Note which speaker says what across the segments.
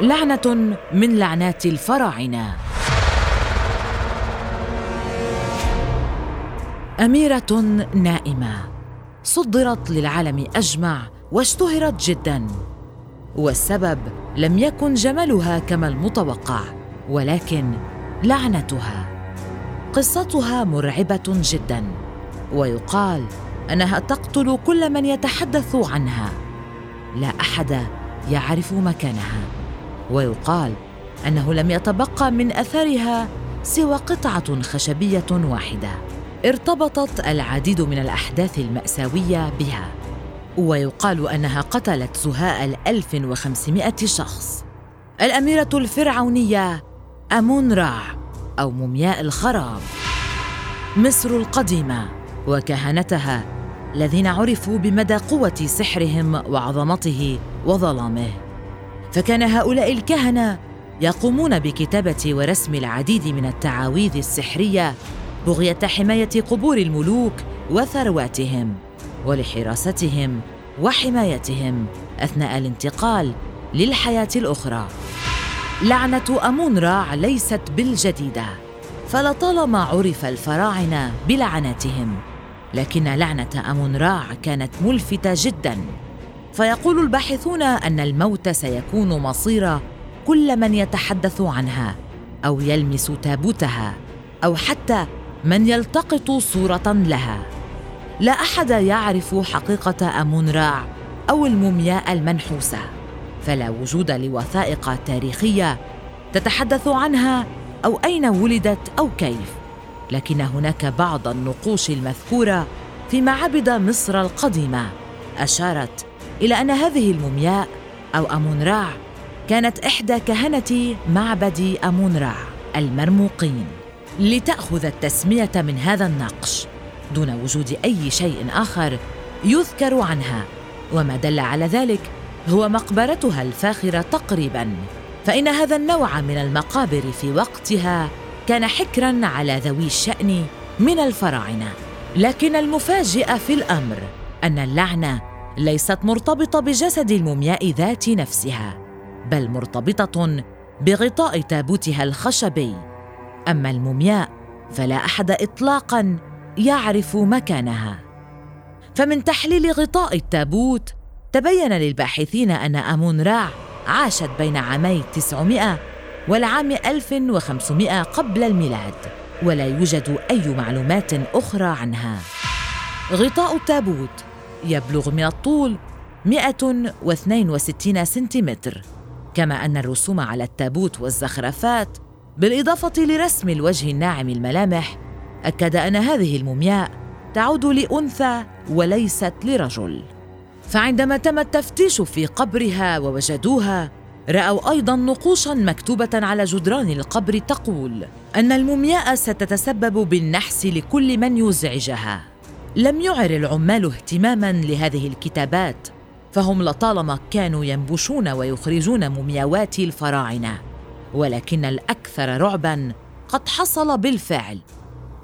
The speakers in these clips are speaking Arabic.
Speaker 1: لعنة من لعنات الفراعنة. أميرة نائمة. صدرت للعالم أجمع واشتهرت جدا. والسبب لم يكن جمالها كما المتوقع ولكن لعنتها. قصتها مرعبة جدا ويقال أنها تقتل كل من يتحدث عنها. لا أحد يعرف مكانها. ويقال أنه لم يتبقى من أثرها سوى قطعة خشبية واحدة ارتبطت العديد من الأحداث المأساوية بها ويقال أنها قتلت الالف وخمسمائة شخص. الأميرة الفرعونية أمون رع أو مومياء الخراب. مصر القديمة وكهنتها الذين عرفوا بمدى قوة سحرهم وعظمته وظلامه. فكان هؤلاء الكهنة يقومون بكتابة ورسم العديد من التعاويذ السحرية بغية حماية قبور الملوك وثرواتهم ولحراستهم وحمايتهم أثناء الانتقال للحياة الأخرى. لعنة أمون راع ليست بالجديدة فلطالما عرف الفراعنة بلعناتهم لكن لعنة أمون راع كانت ملفتة جدا. فيقول الباحثون أن الموت سيكون مصير كل من يتحدث عنها أو يلمس تابوتها أو حتى من يلتقط صورة لها. لا أحد يعرف حقيقة امون راع أو المومياء المنحوسة فلا وجود لوثائق تاريخية تتحدث عنها أو أين ولدت أو كيف. لكن هناك بعض النقوش المذكورة في معابد مصر القديمة أشارت إلى أن هذه المومياء أو امون راع كانت إحدى كهنة معبد امون راع المرموقين. لتأخذ التسمية من هذا النقش دون وجود أي شيء آخر يذكر عنها. وما دل على ذلك هو مقبرتها الفاخرة تقريبا. فإن هذا النوع من المقابر في وقتها كان حكرا على ذوي الشأن من الفراعنة. لكن المفاجئ في الأمر أن اللعنه ليست مرتبطة بجسد المومياء ذات نفسها بل مرتبطة بغطاء تابوتها الخشبي. أما المومياء فلا أحد اطلاقا يعرف مكانها. فمن تحليل غطاء التابوت تبين للباحثين أن أمون راع عاشت بين عامي 900 والعام 1500 قبل الميلاد ولا يوجد أي معلومات أخرى عنها. غطاء التابوت يبلغ من الطول 162 سنتيمتر. كما أن الرسوم على التابوت والزخرفات بالإضافة لرسم الوجه الناعم الملامح أكد أن هذه المومياء تعود لأنثى وليست لرجل. فعندما تم التفتيش في قبرها ووجدوها رأوا أيضا نقوشا مكتوبة على جدران القبر تقول أن المومياء ستتسبب بالنحس لكل من يزعجها. لم يعر العمال اهتماما لهذه الكتابات فهم لطالما كانوا ينبشون ويخرجون مومياوات الفراعنة ولكن الأكثر رعبا قد حصل بالفعل.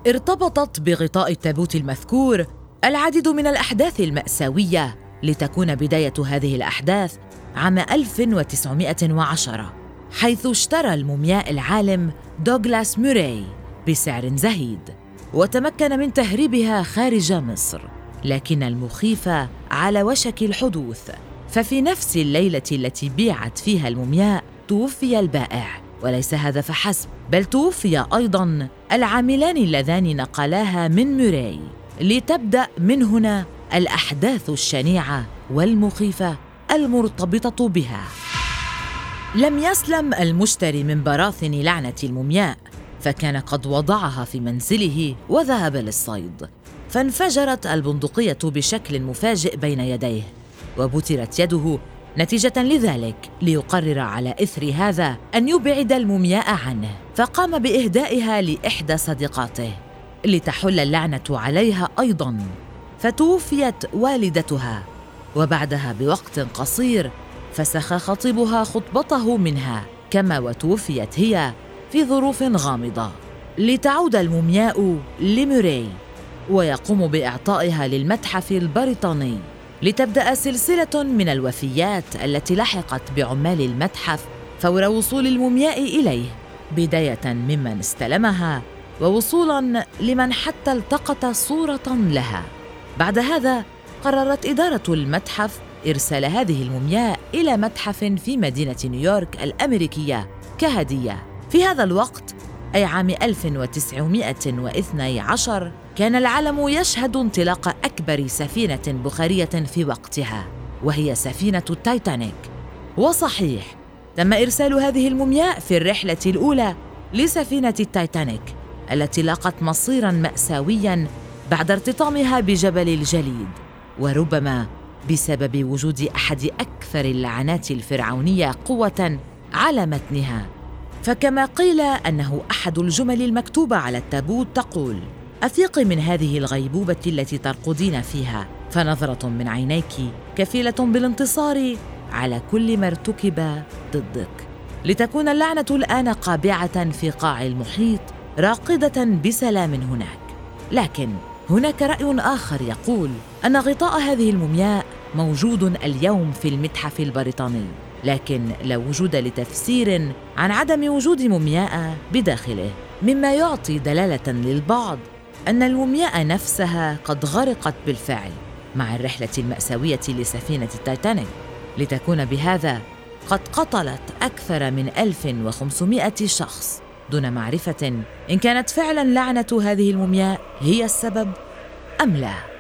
Speaker 1: ارتبطت بغطاء التابوت المذكور العديد من الأحداث المأساوية لتكون بداية هذه الأحداث عام 1910 حيث اشترى المومياء العالم دوغلاس موري بسعر زهيد. وتمكن من تهريبها خارج مصر لكن المخيف على وشك الحدوث. ففي نفس الليلة التي بيعت فيها المومياء توفي البائع. وليس هذا فحسب بل توفي أيضا العاملان اللذان نقلاها من موري لتبدأ من هنا الأحداث الشنيعة والمخيفة المرتبطة بها. لم يسلم المشتري من براثن لعنة المومياء. فكان قد وضعها في منزله وذهب للصيد. فانفجرت البندقية بشكل مفاجئ بين يديه وبترت يده نتيجة لذلك ليقرر على إثر هذا أن يبعد المومياء عنه. فقام بإهدائها لإحدى صديقاته لتحل اللعنة عليها أيضا. فتوفيت والدتها وبعدها بوقت قصير فسخ خطيبها خطبته منها كما وتوفيت هي في ظروف غامضة. لتعود المومياء لموري ويقوم بإعطائها للمتحف البريطاني. لتبدأ سلسلة من الوفيات التي لحقت بعمال المتحف فور وصول المومياء إليه بداية ممن استلمها ووصولا لمن حتى التقط صورة لها. بعد هذا قررت إدارة المتحف إرسال هذه المومياء إلى متحف في مدينة نيويورك الأمريكية كهدية. في هذا الوقت أي عام 1912 كان العالم يشهد انطلاق أكبر سفينة بخارية في وقتها وهي سفينة التايتانيك. وصحيح تم إرسال هذه المومياء في الرحلة الأولى لسفينة التايتانيك التي لاقت مصيرا مأساويا بعد ارتطامها بجبل الجليد وربما بسبب وجود أحد أكثر اللعنات الفرعونية قوة على متنها. فكما قيل أنه أحد الجمل المكتوبه على التابوت تقول افيقي من هذه الغيبوبة التي ترقدين فيها فنظرة من عينيك كفيلة بالانتصار على كل ما ارتكب ضدك. لتكون اللعنة الآن قابعة في قاع المحيط راقدة بسلام هناك. لكن هناك رأي آخر يقول أن غطاء هذه المومياء موجود اليوم في المتحف البريطاني. لكن لا وجود لتفسير عن عدم وجود مومياء بداخله مما يعطي دلالة للبعض أن المومياء نفسها قد غرقت بالفعل مع الرحلة المأساوية لسفينة التايتانيك. لتكون بهذا قد قتلت أكثر من 1500 شخص دون معرفة إن كانت فعلا لعنة هذه المومياء هي السبب أم لا.